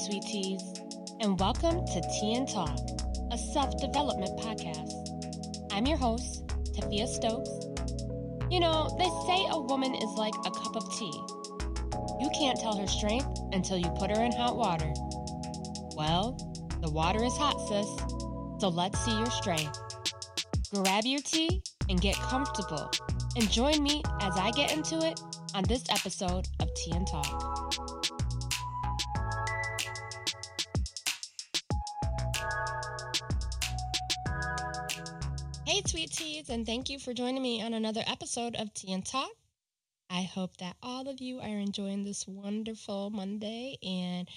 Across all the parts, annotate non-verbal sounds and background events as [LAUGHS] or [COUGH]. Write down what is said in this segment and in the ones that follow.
sweeties, and welcome to Tea and Talk, a self development podcast. I'm your host, Tafia Stokes. You know, they say a woman is like a cup of tea. You can't tell her strength until you put her in hot water. Well, the water is hot, sis, so let's see your strength. Grab your tea and get comfortable, and join me as I get into it on this episode of Tea and Talk. And thank you for joining me on another episode of Tea and Talk. I hope that all of you are enjoying this wonderful Monday and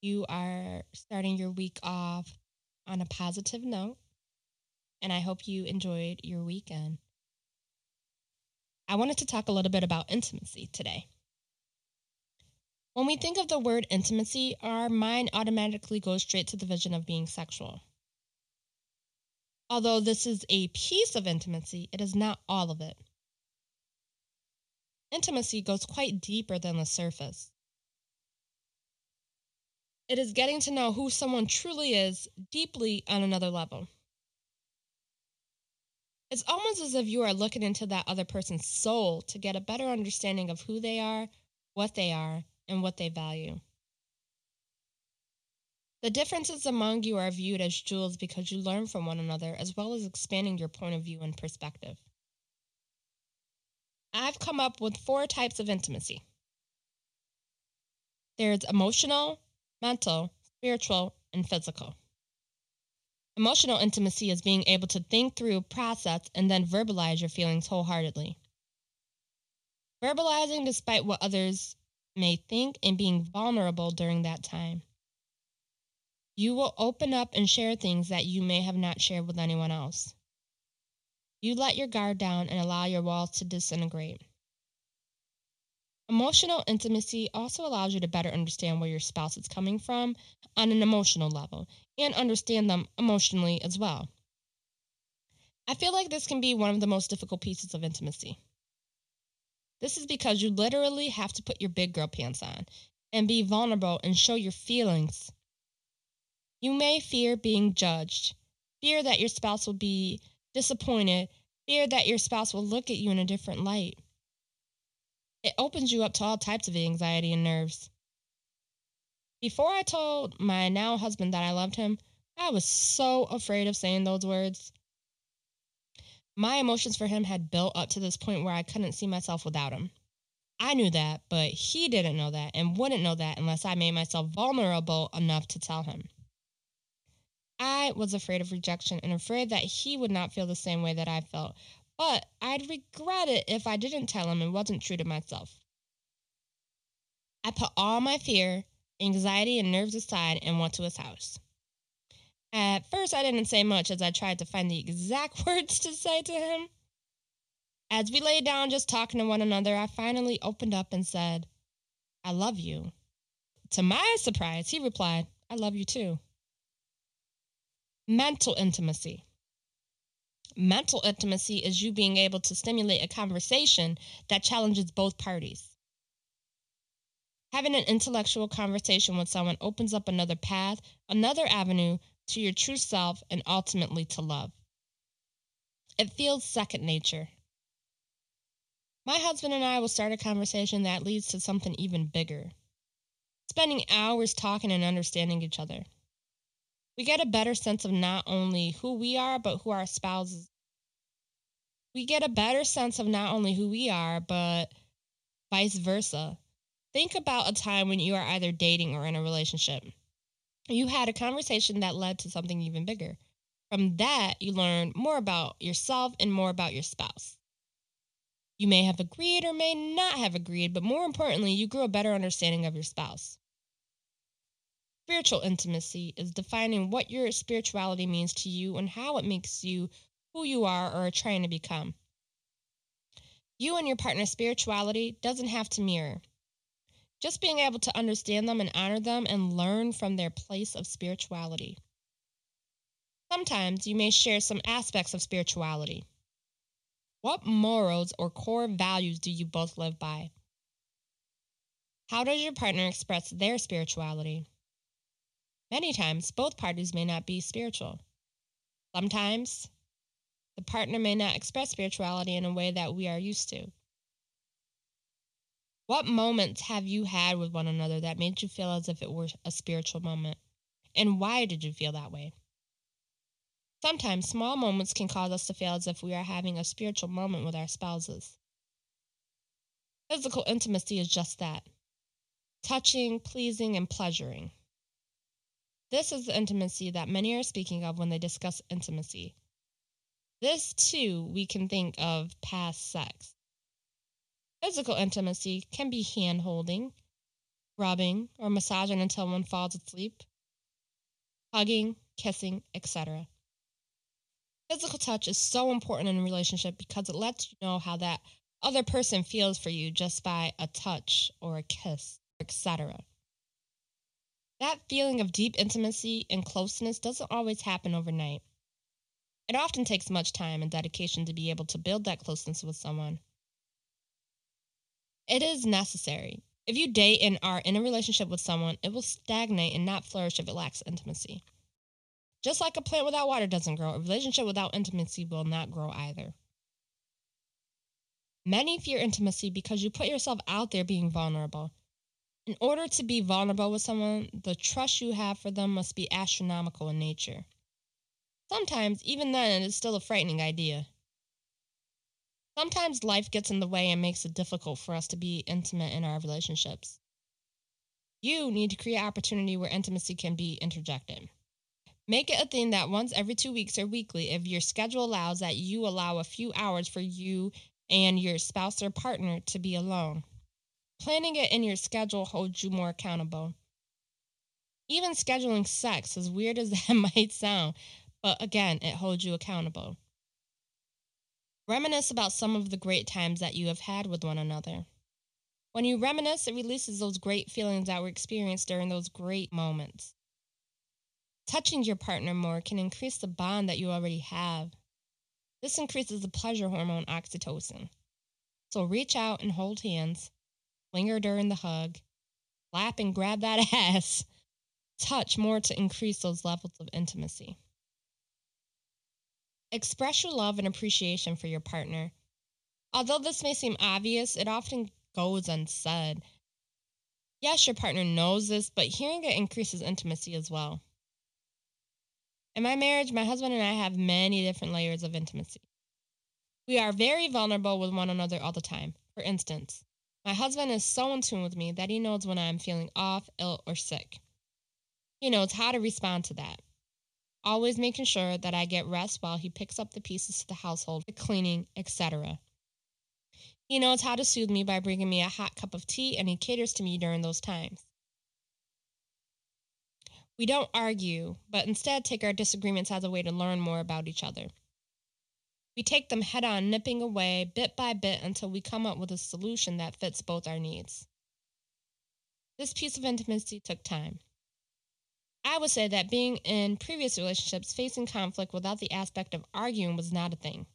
you are starting your week off on a positive note. And I hope you enjoyed your weekend. I wanted to talk a little bit about intimacy today. When we think of the word intimacy, our mind automatically goes straight to the vision of being sexual. Although this is a piece of intimacy, it is not all of it. Intimacy goes quite deeper than the surface. It is getting to know who someone truly is deeply on another level. It's almost as if you are looking into that other person's soul to get a better understanding of who they are, what they are, and what they value. The differences among you are viewed as jewels because you learn from one another as well as expanding your point of view and perspective. I've come up with four types of intimacy there's emotional, mental, spiritual, and physical. Emotional intimacy is being able to think through, process, and then verbalize your feelings wholeheartedly. Verbalizing despite what others may think and being vulnerable during that time. You will open up and share things that you may have not shared with anyone else. You let your guard down and allow your walls to disintegrate. Emotional intimacy also allows you to better understand where your spouse is coming from on an emotional level and understand them emotionally as well. I feel like this can be one of the most difficult pieces of intimacy. This is because you literally have to put your big girl pants on and be vulnerable and show your feelings you may fear being judged, fear that your spouse will be disappointed, fear that your spouse will look at you in a different light. It opens you up to all types of anxiety and nerves. Before I told my now husband that I loved him, I was so afraid of saying those words. My emotions for him had built up to this point where I couldn't see myself without him. I knew that, but he didn't know that and wouldn't know that unless I made myself vulnerable enough to tell him. I was afraid of rejection and afraid that he would not feel the same way that I felt. But I'd regret it if I didn't tell him and wasn't true to myself. I put all my fear, anxiety, and nerves aside and went to his house. At first, I didn't say much as I tried to find the exact [LAUGHS] words to say to him. As we lay down just talking to one another, I finally opened up and said, I love you. To my surprise, he replied, I love you too. Mental intimacy. Mental intimacy is you being able to stimulate a conversation that challenges both parties. Having an intellectual conversation with someone opens up another path, another avenue to your true self, and ultimately to love. It feels second nature. My husband and I will start a conversation that leads to something even bigger. Spending hours talking and understanding each other we get a better sense of not only who we are, but who our spouses. We get a better sense of not only who we are, but vice versa. Think about a time when you are either dating or in a relationship. You had a conversation that led to something even bigger. From that, you learn more about yourself and more about your spouse. You may have agreed or may not have agreed, but more importantly, you grew a better understanding of your spouse. Spiritual intimacy is defining what your spirituality means to you and how it makes you who you are or are trying to become. You and your partner's spirituality doesn't have to mirror. Just being able to understand them and honor them and learn from their place of spirituality. Sometimes you may share some aspects of spirituality. What morals or core values do you both live by? How does your partner express their spirituality? Many times, both parties may not be spiritual. Sometimes, the partner may not express spirituality in a way that we are used to. What moments have you had with one another that made you feel as if it were a spiritual moment? And why did you feel that way? Sometimes small moments can cause us to feel as if we are having a spiritual moment with our spouses. Physical intimacy is just that touching, pleasing, and pleasuring. This is the intimacy that many are speaking of when they discuss intimacy. This, too, we can think of past sex. Physical intimacy can be hand holding, rubbing, or massaging until one falls asleep, hugging, kissing, etc. Physical touch is so important in a relationship because it lets you know how that other person feels for you just by a touch or a kiss, etc. That feeling of deep intimacy and closeness doesn't always happen overnight. It often takes much time and dedication to be able to build that closeness with someone. It is necessary. If you date and are in a relationship with someone, it will stagnate and not flourish if it lacks intimacy. Just like a plant without water doesn't grow, a relationship without intimacy will not grow either. Many fear intimacy because you put yourself out there being vulnerable. In order to be vulnerable with someone, the trust you have for them must be astronomical in nature. Sometimes, even then, it is still a frightening idea. Sometimes life gets in the way and makes it difficult for us to be intimate in our relationships. You need to create opportunity where intimacy can be interjected. Make it a thing that once every two weeks or weekly, if your schedule allows that you allow a few hours for you and your spouse or partner to be alone. Planning it in your schedule holds you more accountable. Even scheduling sex, as weird as [LAUGHS] that might sound, but again, it holds you accountable. Reminisce about some of the great times that you have had with one another. When you reminisce, it releases those great feelings that were experienced during those great moments. Touching your partner more can increase the bond that you already have. This increases the pleasure hormone oxytocin. So reach out and hold hands, linger during the hug, lap and grab that [LAUGHS] ass, touch more to increase those levels of intimacy. Express your love and appreciation for your partner. Although this may seem obvious, it often goes unsaid. Yes, your partner knows this, but hearing it increases intimacy as well. In my marriage, my husband and I have many different layers of intimacy. We are very vulnerable with one another all the time. For instance, my husband is so in tune with me that he knows when I am feeling off, ill, or sick. He knows how to respond to that always making sure that I get rest while he picks up the pieces to the household, the cleaning, etc. He knows how to soothe me by bringing me a hot cup of tea, and he caters to me during those times. We don't argue, but instead take our disagreements as a way to learn more about each other. We take them head on, nipping away bit by bit until we come up with a solution that fits both our needs. This piece of intimacy took time. I would say that being in previous relationships, facing conflict without the aspect of arguing was not a thing.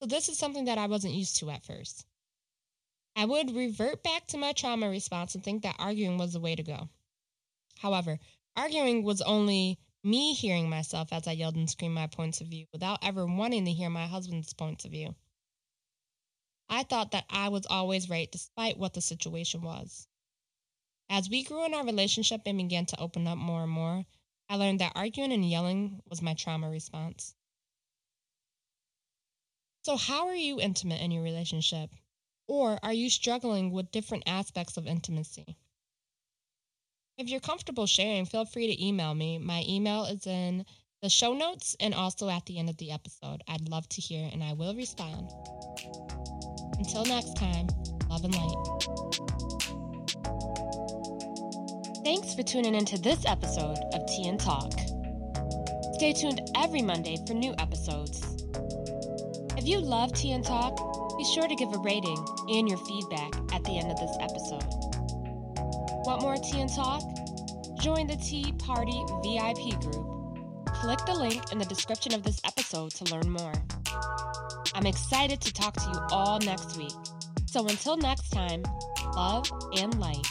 So, this is something that I wasn't used to at first. I would revert back to my trauma response and think that arguing was the way to go. However, arguing was only me hearing myself as I yelled and screamed my points of view without ever wanting to hear my husband's points of view. I thought that I was always right despite what the situation was. As we grew in our relationship and began to open up more and more, I learned that arguing and yelling was my trauma response. So, how are you intimate in your relationship? Or are you struggling with different aspects of intimacy? If you're comfortable sharing, feel free to email me. My email is in the show notes and also at the end of the episode. I'd love to hear and I will respond. Until next time, love and light. Thanks for tuning into this episode of Tea and Talk. Stay tuned every Monday for new episodes. If you love Tea and Talk, be sure to give a rating and your feedback at the end of this episode. Want more Tea and Talk? Join the Tea Party VIP group. Click the link in the description of this episode to learn more. I'm excited to talk to you all next week. So until next time, love and light.